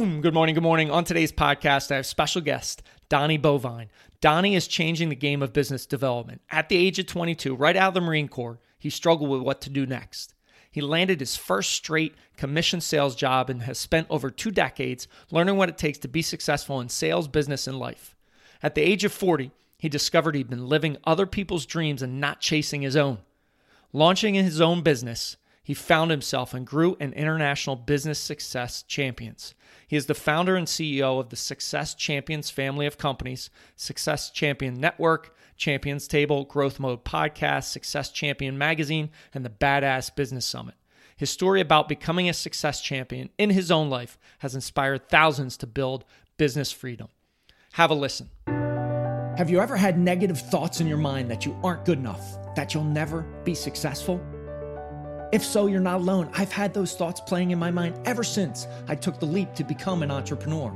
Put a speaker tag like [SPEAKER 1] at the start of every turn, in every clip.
[SPEAKER 1] Boom! Good morning, good morning. On today's podcast, I have special guest, Donnie Boivin. Donnie is changing the game of business development. At the age of 22, right out of the Marine Corps, he struggled with what to do next. He landed his first straight commission sales job and has spent over two decades learning what it takes to be successful in sales, business, and life. At the age of 40, he discovered he'd been living other people's dreams and not chasing his own. Launching his own business, he found himself and grew an international business success champions. He is the founder and CEO of the Success Champions family of companies, Success Champion Network, Champions Table, Growth Mode Podcast, Success Champion Magazine, and the Badass Business Summit. His story about becoming a success champion in his own life has inspired thousands to build business freedom. Have a listen. Have you ever had negative thoughts in your mind that you aren't good enough, that you'll never be successful? If so, you're not alone. I've had those thoughts playing in my mind ever since I took the leap to become an entrepreneur.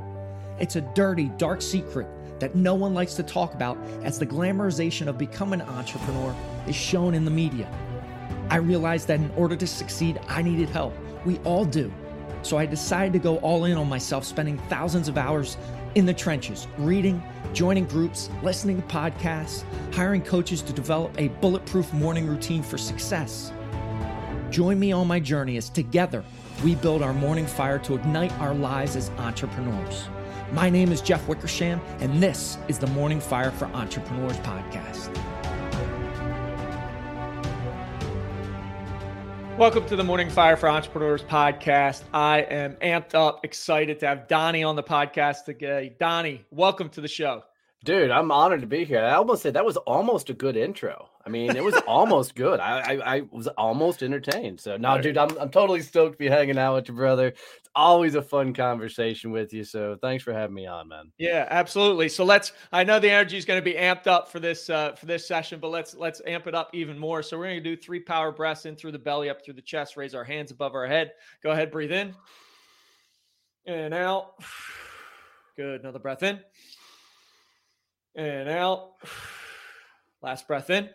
[SPEAKER 1] It's a dirty, dark secret that no one likes to talk about as the glamorization of becoming an entrepreneur is shown in the media. I realized that in order to succeed, I needed help. We all do. So I decided to go all in on myself, spending thousands of hours in the trenches, reading, joining groups, listening to podcasts, hiring coaches to develop a bulletproof morning routine for success. Join me on my journey as together we build our morning fire to ignite our lives as entrepreneurs. My name is Jeff Wickersham, and this is the Morning Fire for Entrepreneurs podcast. Welcome to the Morning Fire for Entrepreneurs podcast. I am amped up, excited to have Donnie on the podcast today. Donnie, welcome to the show.
[SPEAKER 2] Dude, I'm honored to be here. I almost said that was almost a good intro. I mean, it was almost good. I, I, I was almost entertained. So no, dude, I'm I'm totally stoked to be hanging out with your brother. It's always a fun conversation with you. So thanks for having me on, man.
[SPEAKER 1] Yeah, absolutely. So let's. I know the energy is going to be amped up for this uh, for this session, but let's let's amp it up even more. So we're going to do three power breaths in through the belly, up through the chest. Raise our hands above our head. Go ahead, breathe in and out. Good. Another breath in and out. Last breath in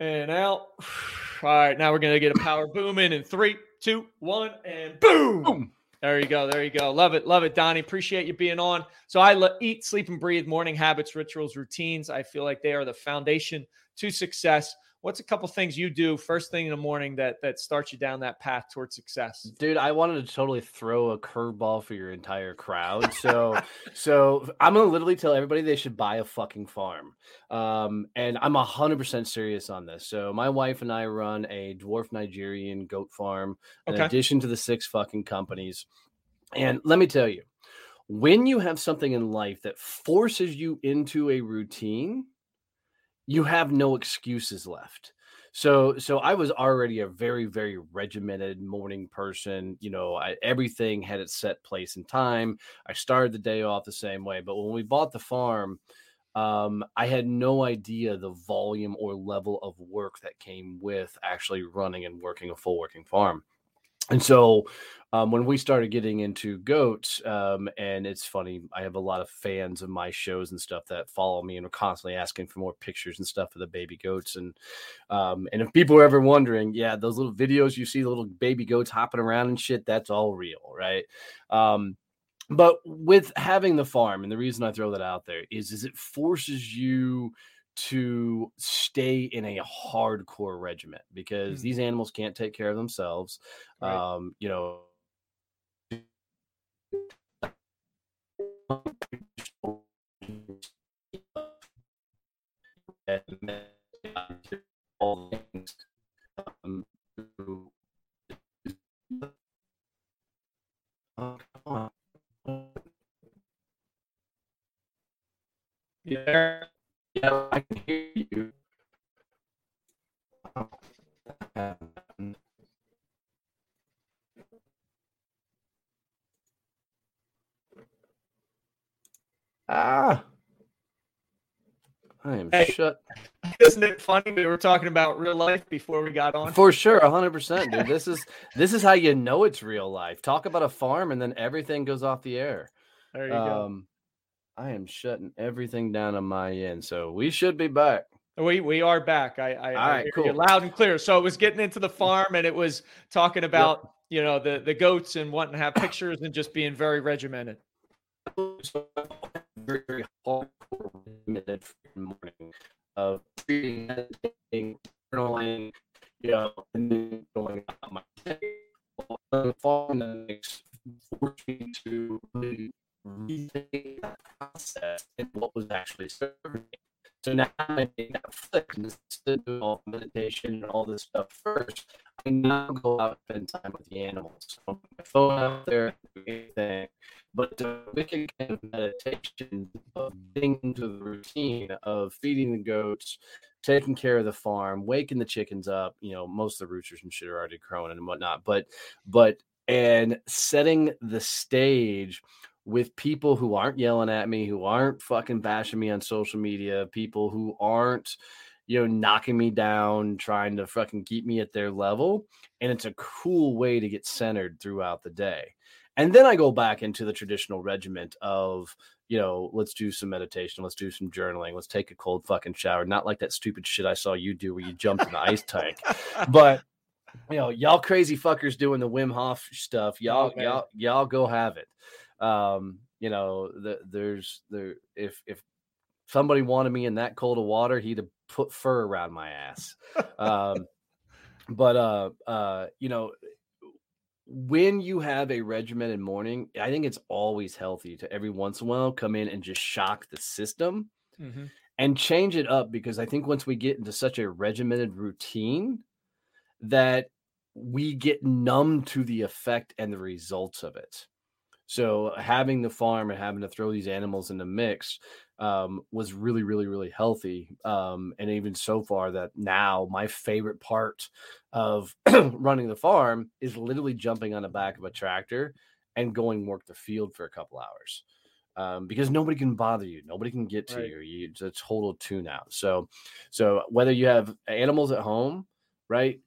[SPEAKER 1] and out. All right, now we're gonna get a power boom in in three, two, one, and boom. boom. There you go. There you go. Love it. Love it, Donnie. Appreciate you being on. So I le- eat, sleep, and breathe morning habits, rituals, routines. I feel like they are the foundation to success what's a couple things you do first thing in the morning that that starts you down that path towards success?
[SPEAKER 2] Dude i wanted to totally throw a curveball for your entire crowd. So so i'm gonna literally tell everybody they should buy a fucking farm. Um, and i'm 100% serious on this. So my wife and i run a dwarf nigerian goat farm in okay. addition to the six fucking companies. And let me tell you when you have something in life that forces you into a routine you have no excuses left. So so I was already a very very regimented morning person. You know, I, everything had its set place and time. I started the day off the same way. But when we bought the farm, um, I had no idea the volume or level of work that came with actually running and working a full working farm. And so um, when we started getting into goats, um, and it's funny, I have a lot of fans of my shows and stuff that follow me and are constantly asking for more pictures and stuff of the baby goats. And um, and if people are ever wondering, yeah, those little videos you see, the little baby goats hopping around and shit, that's all real, right? Um, but with having the farm, and the reason I throw that out there is, is it forces you to stay in a hardcore regiment because mm-hmm. these animals can't take care of themselves. Right. Um, you know, all things um,
[SPEAKER 1] yeah
[SPEAKER 2] yeah, I can hear you. Ah. I am hey, shut.
[SPEAKER 1] Isn't it funny? We were talking about real life before we got on.
[SPEAKER 2] For sure, hundred percent, dude. This is this is how you know it's real life. Talk about a farm, and then everything goes off the air.
[SPEAKER 1] There you um,
[SPEAKER 2] I am shutting everything down on my end, so we should be back.
[SPEAKER 1] We we are back. I I, I hear cool. you loud and clear. So it was getting into the farm, and it was talking about. Yep. you know the the goats and wanting to have pictures and just being very regimented.
[SPEAKER 2] Very, very hardcore morning of reading, journaling, you know, and then going out my day. Farm makes forced me to really rethink that process and what was actually serving. So now I made that flip and instead of all meditation and all this stuff first, I now go out and spend time with the animals. So my phone out there, anything. But the wicked kind of meditation of getting into the routine of feeding the goats, taking care of the farm, waking the chickens up. You know, most of the roosters and shit are already crowing and whatnot. But but and setting the stage with people who aren't yelling at me, who aren't fucking bashing me on social media, people who aren't, you know, knocking me down, trying to fucking keep me at their level. And it's a cool way to get centered throughout the day. And then I go back into the traditional regiment of, you know, let's do some meditation, let's do some journaling, let's take a cold fucking shower. Not like that stupid shit I saw you do where you jumped in the ice tank. But you know, y'all crazy fuckers doing the Wim Hof stuff. Y'all,
[SPEAKER 1] Okay.
[SPEAKER 2] y'all, y'all go have it. Um, you know, the, there's there if if somebody wanted me in that cold of water, he'd have put fur around my ass. Um, but uh, uh, you know, when you have a regimented morning, I think it's always healthy to every once in a while come in and just shock the system
[SPEAKER 1] Mm-hmm.
[SPEAKER 2] and change it up because I think once we get into such a regimented routine that we get numb to the effect and the results of it. So having the farm and having to throw these animals in the mix um, was really, really, really healthy. Um, and even so far that now my favorite part of running the farm is literally jumping on the back of a tractor and going work the field for a couple hours um, because nobody can bother you. Nobody can get to
[SPEAKER 1] Right.
[SPEAKER 2] you. you. It's a total tune out. So, so whether you have animals at home, right,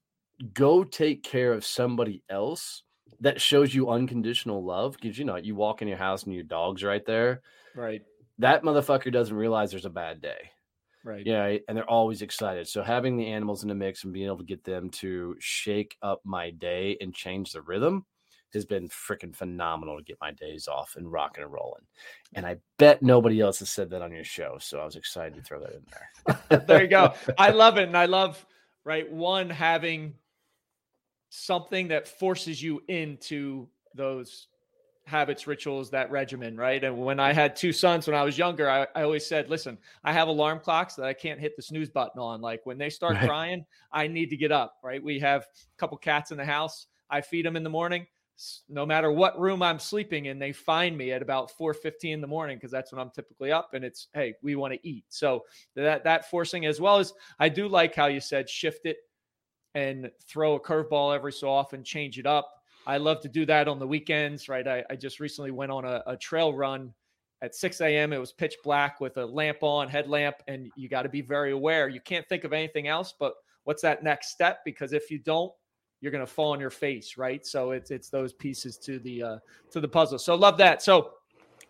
[SPEAKER 2] go take care of somebody else that shows you unconditional love. Because you know, you walk in your house and your dog's right there.
[SPEAKER 1] Right.
[SPEAKER 2] That motherfucker doesn't realize there's a bad day.
[SPEAKER 1] Right.
[SPEAKER 2] Yeah, and they're always excited. So having the animals in the mix and being able to get them to shake up my day and change the rhythm has been freaking phenomenal to get my days off and rocking and rolling. And I bet nobody else has said that on your show. So I was excited to throw that in there.
[SPEAKER 1] there you go. I love it. And I love, right, one having something that forces you into those habits, rituals, that regimen, right? And when I had two sons when I was younger, I, I always said, listen, I have alarm clocks that I can't hit the snooze button on. Like when they start
[SPEAKER 2] Right.
[SPEAKER 1] crying, I need to get up, right? We have a couple cats in the house. I feed them in the morning. No matter what room I'm sleeping in, they find me at about 4:15 in the morning because that's when I'm typically up. And it's hey, we want to eat. So that that forcing as well as I do like how you said shift it and throw a curveball every so often, change it up. I love to do that on the weekends, right? I, I just recently went on a, a trail run at 6 a.m. It was pitch black with a lamp on, headlamp, and you got to be very aware. You can't think of anything else, but what's that next step? Because if you don't, you're going to fall on your face, right? So it's it's those pieces to the uh, to the puzzle. So love that. So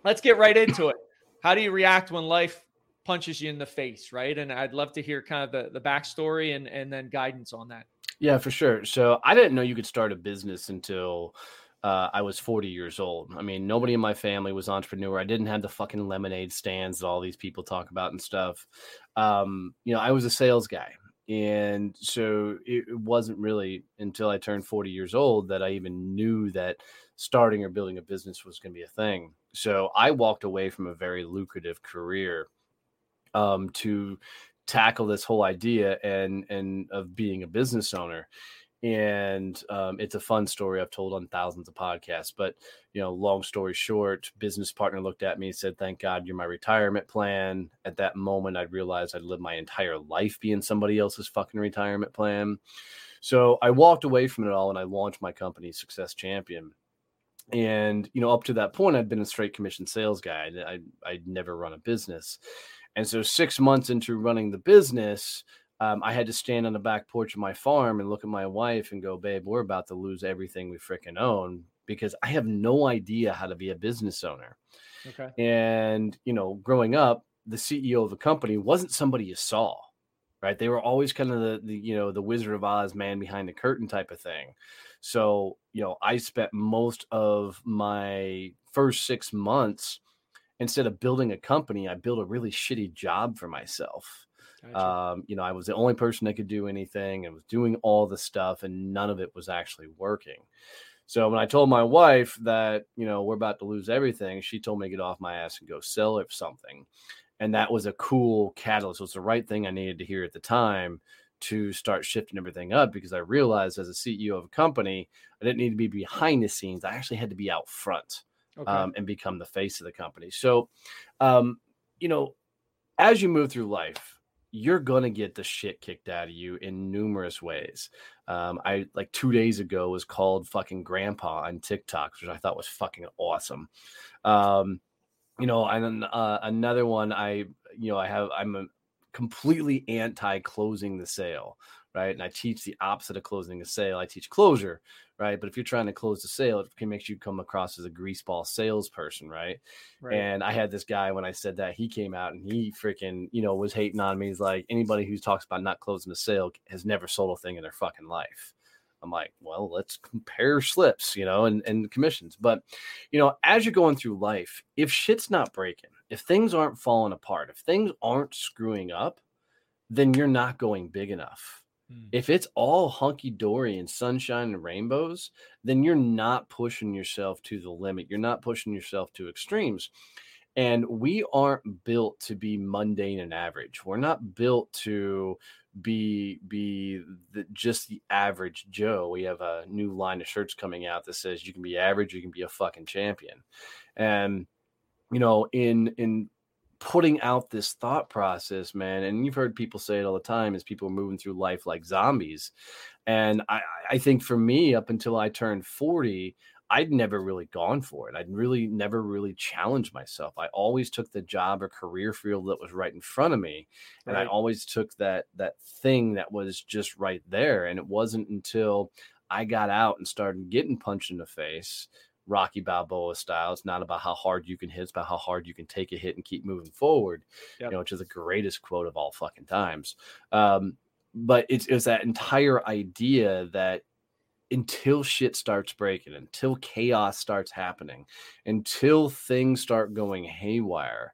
[SPEAKER 1] let's get right into it. How do you react when life punches you in the face, right? And I'd love to hear kind of the the backstory and and then guidance on that.
[SPEAKER 2] Yeah, for sure. So I didn't know you could start a business until uh, I was 40 years old. I mean, nobody in my family was entrepreneur. I didn't have the fucking lemonade stands that all these people talk about and stuff. Um, you know, I was a sales guy. And so it wasn't really until I turned 40 years old that I even knew that starting or building a business was going to be a thing. So I walked away from a very lucrative career um, to tackle this whole idea and and of being a business owner. And um, it's a fun story i've told on thousands of podcasts but you know long story short business partner looked at me and said thank god you're my retirement plan. At that moment i realized i'd lived my entire life being somebody else's fucking retirement plan. So i walked away from it all and i launched my company success champion. And you know up to that point i'd been a straight commission sales guy. I, I, i'd never run a business and so six months into running the business, um, I had to stand on the back porch of my farm and look at my wife and go, babe, we're about to lose everything we freaking own because I have no idea how to be a business owner.
[SPEAKER 1] Okay.
[SPEAKER 2] And, you know, growing up, the CEO of a company wasn't somebody you saw, right? They were always kind of the, the you know, the Wizard of Oz man behind the curtain type of thing. So, you know, I spent most of my first six months instead of building a company, I built a really shitty job for myself. Gotcha. Um, you know, I was the only person that could do anything and was doing all the stuff, and none of it was actually working. So when I told my wife that, you know, we're about to lose everything, she told me to get off my ass and go sell it something. And that was a cool catalyst. It was the right thing I needed to hear at the time to start shifting everything up because I realized as a CEO of a company, I didn't need to be behind the scenes. I actually had to be out front okay. um, and become the face of the company. So, um, you know, as you move through life, you're gonna get the shit kicked out of you in numerous ways. Um, I like two days ago was called fucking grandpa on TikTok, which I thought was fucking awesome. Um, you know, and uh, another one I, you know, I have I'm a completely anti closing the sale, right? And I teach the opposite of closing a sale. I teach closure, right? But if you're trying to close the sale, it can make you come across as a greaseball salesperson, right? right? And I had this guy when I said that he came out and he freaking, you know, was hating on me. He's like, anybody who talks about not closing a sale has never sold a thing in their fucking life. I'm like, well, let's compare slips, you know, and, and commissions. But, you know, as you're going through life, if shit's not breaking, if things aren't falling apart, if things aren't screwing up, then you're not going big enough Hmm. If it's all hunky dory and sunshine and rainbows, then you're not pushing yourself to the limit. You're not pushing yourself to extremes. And we aren't built to be mundane and average. We're not built to be be the, just the average Joe. We have a new line of shirts coming out that says you can be average, you can be a fucking champion. And you know, in in putting out this thought process, man. And you've heard people say it all the time as people are moving through life like zombies. And I, I think for me, up until I turned 40, I'd never really gone for it. I'd really never really challenged myself. I always took the job or career field that was right in front of me. And right. I always took that that thing that was just right there. And it wasn't until I got out and started getting punched in the face Rocky Balboa style. It's not about how hard you can hit, it's about how hard you can take a hit and keep moving forward. Yep. You know, which is the greatest quote of all fucking times. Um, but it's it's that entire idea that until shit starts breaking, until chaos starts happening, until things start going haywire,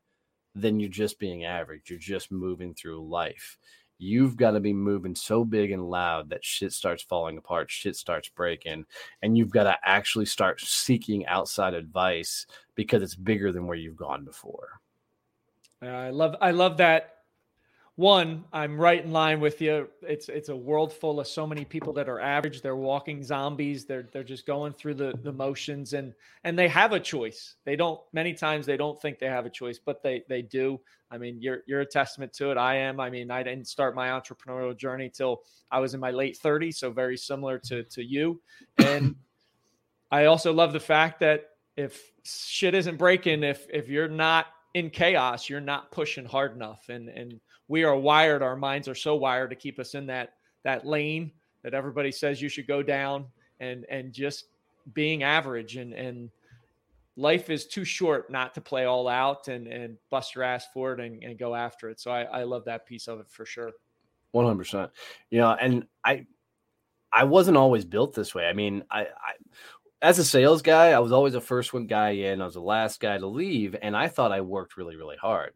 [SPEAKER 2] then you're just being average. You're just moving through life you've got to be moving so big and loud that shit starts falling apart, shit starts breaking, and you've got to actually start seeking outside advice because it's bigger than where you've gone before.
[SPEAKER 1] I love I love that one, I'm right in line with you. It's it's a world full of so many people that are average. They're walking zombies. They're they're just going through the, the motions and and they have a choice. They don't many times they don't think they have a choice, but they they do. I mean, you're you're a testament to it. I am. I mean, I didn't start my entrepreneurial journey till I was in my late 30s, so very similar to to you. And I also love the fact that if shit isn't breaking, if if you're not in chaos, you're not pushing hard enough. And and we are wired, our minds are so wired to keep us in that that lane that everybody says you should go down and and just being average and and life is too short not to play all out and and bust your ass for it and, and go after it. So I, I love that piece of it for sure.
[SPEAKER 2] One hundred percent. You know, and I I wasn't always built this way. I mean, I, I as a sales guy, I was always the first one guy in. I was the last guy to leave, and I thought I worked really, really hard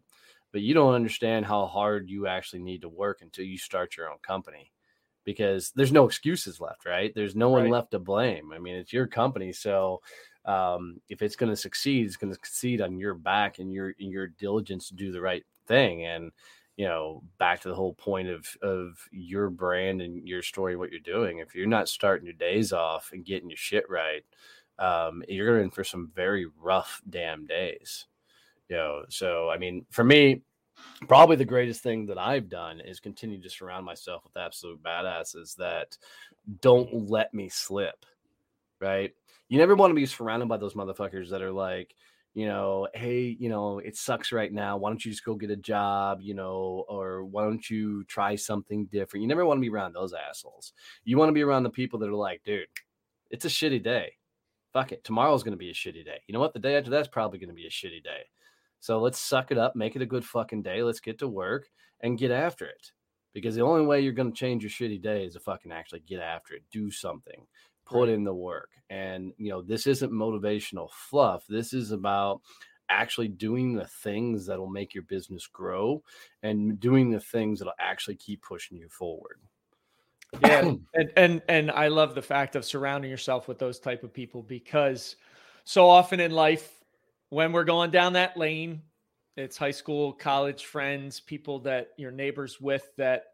[SPEAKER 2] but you don't understand how hard you actually need to work until you start your own company because there's no excuses left, right? There's no one right. left to blame. I mean, it's your company, so um, if it's going to succeed, it's going to succeed on your back and your your diligence to do the right thing. And you know, back to the whole point of of your brand and your story, what you're doing. If you're not starting your days off and getting your shit right, um, you're going to in for some very rough damn days so i mean for me probably the greatest thing that i've done is continue to surround myself with absolute badasses that don't let me slip right? You never want to be surrounded by those motherfuckers that are like you know hey you know it sucks right now. Why don't you just go get a job you know or why don't you try something different? You never want to be around those assholes. You want to be around the people that are like dude it's a shitty day. Fuck it. Tomorrow's going to be a shitty day. You know what? The day after that's probably going to be a shitty day so let's suck it up, make it a good fucking day. Let's get to work and get after it. Because the only way you're going to change your shitty day is to fucking actually get after it, do something, put in the work. And, you know, this isn't motivational fluff. This is about actually doing the things that'll make your business grow and doing the things that'll actually keep pushing you forward.
[SPEAKER 1] Yeah, and and and I love the fact of surrounding yourself with those type of people because so often in life when we're going down that lane, it's high school, college friends, people that your neighbors with that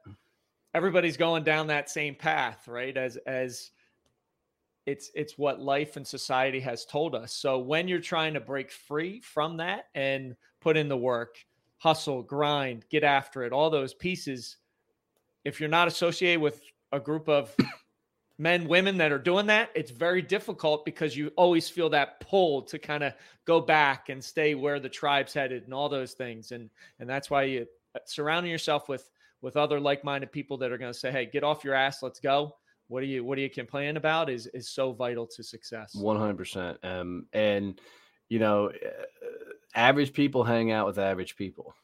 [SPEAKER 1] everybody's going down that same path, right? As as it's it's what life and society has told us. So when you're trying to break free from that and put in the work, hustle, grind, get after it, all those pieces, if you're not associated with a group of men, women that are doing that, it's very difficult because you always feel that pull to kind of go back and stay where the tribe's headed and all those things. And and that's why you uh, surrounding yourself with with other like-minded people that are going to say, "Hey, get off your ass, let's go." What are you What are you complaining about? Is is so vital to success.
[SPEAKER 2] One hundred percent. Um, and you know, uh, average people hang out with average people.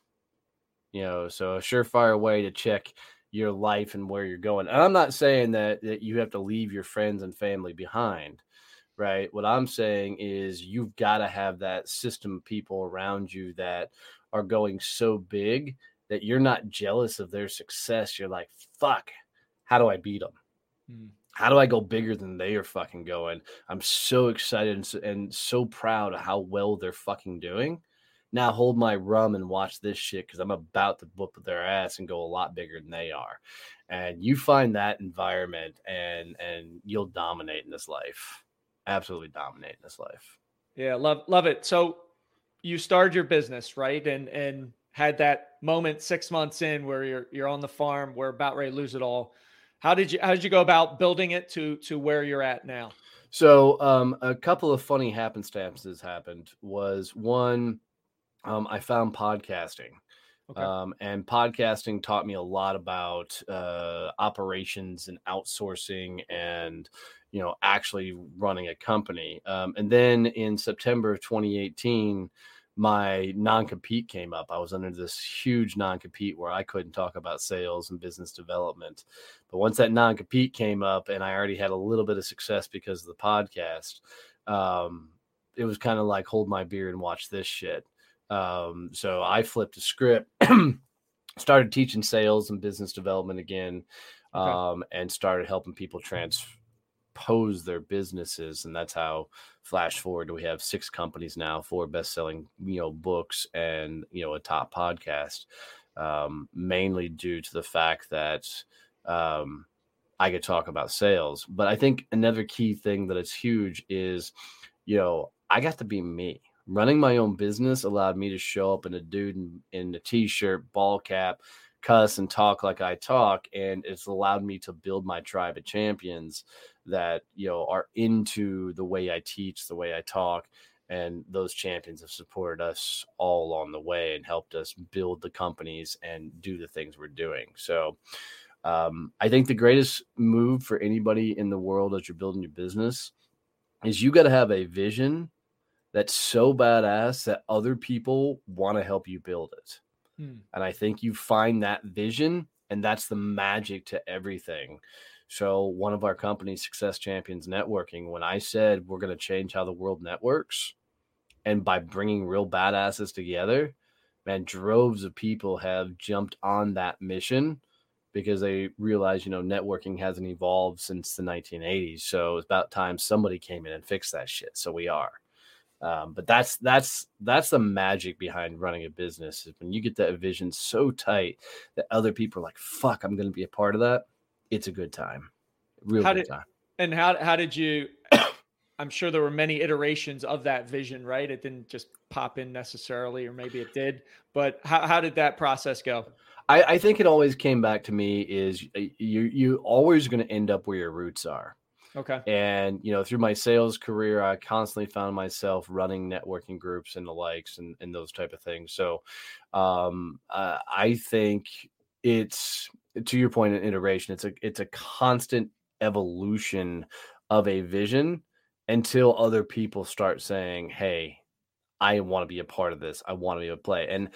[SPEAKER 2] You know, so a surefire way to check your life and where you're going. And I'm not saying that that you have to leave your friends and family behind, right? What I'm saying is you've got to have that system of people around you that are going so big that you're not jealous of their success. You're like, fuck, how do I beat them? Hmm. How do I go bigger than they are fucking going? I'm so excited and so, and so proud of how well they're fucking doing. Now hold my rum and watch this shit because I'm about to whoop their ass and go a lot bigger than they are. And you find that environment and and you'll dominate in this life. Absolutely dominate in this life.
[SPEAKER 1] Yeah, love love it. So you started your business, right? And and had that moment six months in where you're you're on the farm, we're about ready to lose it all. How did you how did you go about building it to to where you're at now?
[SPEAKER 2] So um, a couple of funny happenstances happened. Was one, um, I found podcasting. Okay. Um, and podcasting taught me a lot about uh, operations and outsourcing and you know actually running a company um, and then in september of 2018 my non compete came up. I was under this huge non compete where I couldn't talk about sales and business development. But once that non compete came up and I already had a little bit of success because of the podcast, um, it was kind of like hold my beer and watch this shit. Um, so I flipped a script, started teaching sales and business development again, um, okay. and started helping people transpose their businesses and that's how flash forward we have six companies now four best-selling you know books and you know a top podcast um, mainly due to the fact that um, i could talk about sales but i think another key thing that is huge is you know i got to be me running my own business allowed me to show up in a dude in, in a t-shirt ball cap cuss and talk like I talk, and it's allowed me to build my tribe of champions that you know are into the way I teach, the way I talk, and those champions have supported us all along the way and helped us build the companies and do the things we're doing. So. Um, I think the greatest move for anybody in the world as you're building your business is you got to have a vision that's so badass that other people want to help you build it. Hmm. And I think you find that vision, and that's the magic to everything. So, one of our companies, Success Champions Networking, when I said we're going to change how the world networks, and by bringing real badasses together, man, droves of people have jumped on that mission because they realize, you know, networking hasn't evolved since the 1980s. So it's about time somebody came in and fixed that shit. So we are. Um, but that's that's that's the magic behind running a business is when you get that vision so tight that other people are like, "Fuck, I'm going to be a part of that." It's a good time, real
[SPEAKER 1] how
[SPEAKER 2] good
[SPEAKER 1] did,
[SPEAKER 2] time.
[SPEAKER 1] And how how did you? I'm sure there were many iterations of that vision, right? It didn't just pop in necessarily, or maybe it did. But how how did that process go?
[SPEAKER 2] I, I think it always came back to me is you you always going to end up where your roots are
[SPEAKER 1] Okay.
[SPEAKER 2] And you know, through my sales career, I constantly found myself running networking groups and the likes and, and those type of things. So um, uh, I think it's to your point in iteration, it's a it's a constant evolution of a vision until other people start saying, Hey, I want to be a part of this. I want to be a play. And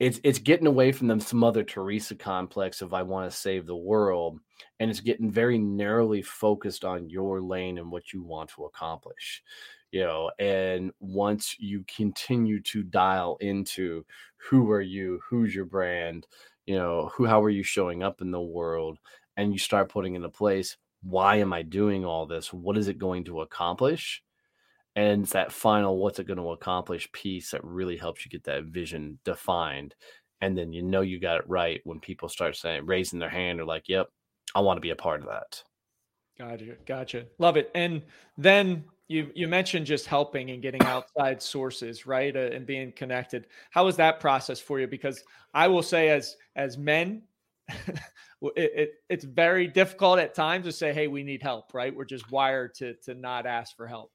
[SPEAKER 2] it's it's getting away from some Mother Teresa complex of I want to save the world, and it's getting very narrowly focused on your lane and what you want to accomplish. You know, and once you continue to dial into who are you, who's your brand, you know, who how are you showing up in the world, and you start putting into place why am I doing all this? What is it going to accomplish? And it's that final what's it going to accomplish piece that really helps you get that vision defined and then you know you got it right when people start saying raising their hand or like yep i want to be a part of that.
[SPEAKER 1] Gotcha gotcha. Love it and then you you mentioned just helping and getting outside sources right uh, and being connected. How was that process for you? Because i will say as as men it, it, it's very difficult at times to say hey we need help right? We're just wired to to not ask for help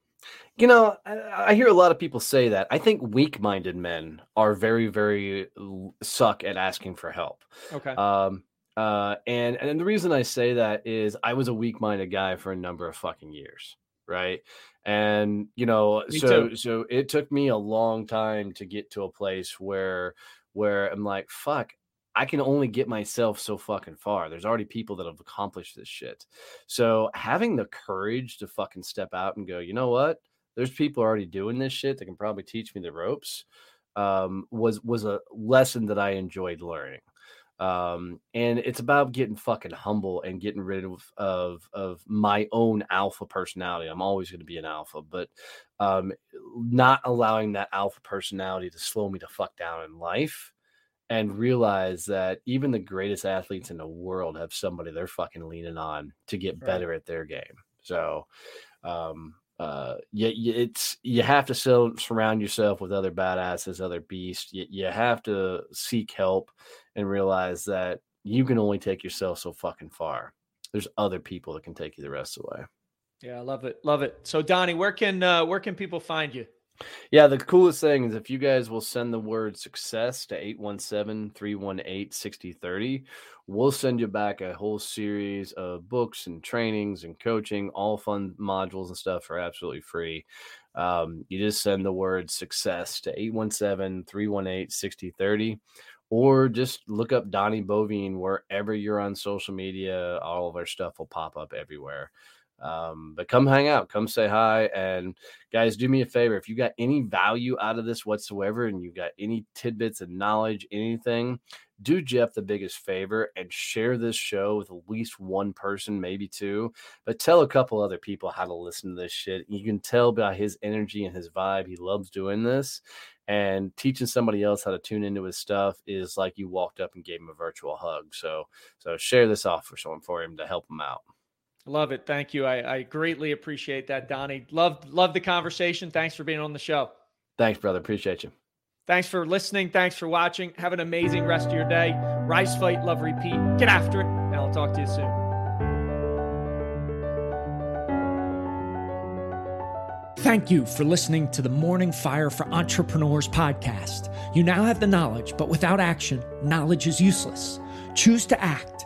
[SPEAKER 2] you know, I, I hear a lot of people say that. I think weak-minded men are very, very suck at asking for help.
[SPEAKER 1] Okay.
[SPEAKER 2] Um. Uh. And and the reason I say that is I was a weak-minded guy for a number of fucking years, right? And you know,
[SPEAKER 1] Me
[SPEAKER 2] so
[SPEAKER 1] too.
[SPEAKER 2] so it took me a long time to get to a place where where I'm like, fuck, I can only get myself so fucking far. There's already people that have accomplished this shit. So having the courage to fucking step out and go, you know what? There's people already doing this shit that can probably teach me the ropes. Um, was was a lesson that I enjoyed learning. Um, and it's about getting fucking humble and getting rid of of, of my own alpha personality. I'm always going to be an alpha, but um, not allowing that alpha personality to slow me to fuck down in life and realize that even the greatest athletes in the world have somebody they're fucking leaning on to get
[SPEAKER 1] Right.
[SPEAKER 2] better at their game. So, um, uh, you, you, it's you have to surround yourself with other badasses, other beasts. You, you have to seek help and realize that you can only take yourself so fucking far. There's other people that can take you the rest of the way.
[SPEAKER 1] Yeah, I love it. Love it. So Donnie, where can uh, where can people find you?
[SPEAKER 2] Yeah, the coolest thing is if you guys will send the word success to 817 318 6030, we'll send you back a whole series of books and trainings and coaching, all fun modules and stuff for absolutely free. Um, you just send the word success to 817 318 6030, or just look up Donnie Boivin wherever you're on social media. All of our stuff will pop up everywhere. Um, but come hang out, come say hi, and guys, do me a favor. If you got any value out of this whatsoever, and you got any tidbits of knowledge, anything, do Jeff the biggest favor and share this show with at least one person, maybe two. But tell a couple other people how to listen to this shit. You can tell by his energy and his vibe, he loves doing this. And teaching somebody else how to tune into his stuff is like you walked up and gave him a virtual hug. So, so share this off for someone for him to help him out.
[SPEAKER 1] Love it. Thank you. I, I greatly appreciate that, Donnie. Love love the conversation. Thanks for being on the show.
[SPEAKER 2] Thanks, brother. Appreciate you.
[SPEAKER 1] Thanks for listening. Thanks for watching. Have an amazing rest of your day. Rice fight, love, repeat. Get after it. And I'll talk to you soon. Thank you for listening to the Morning Fire for Entrepreneurs podcast. You now have the knowledge, but without action, knowledge is useless. Choose to act.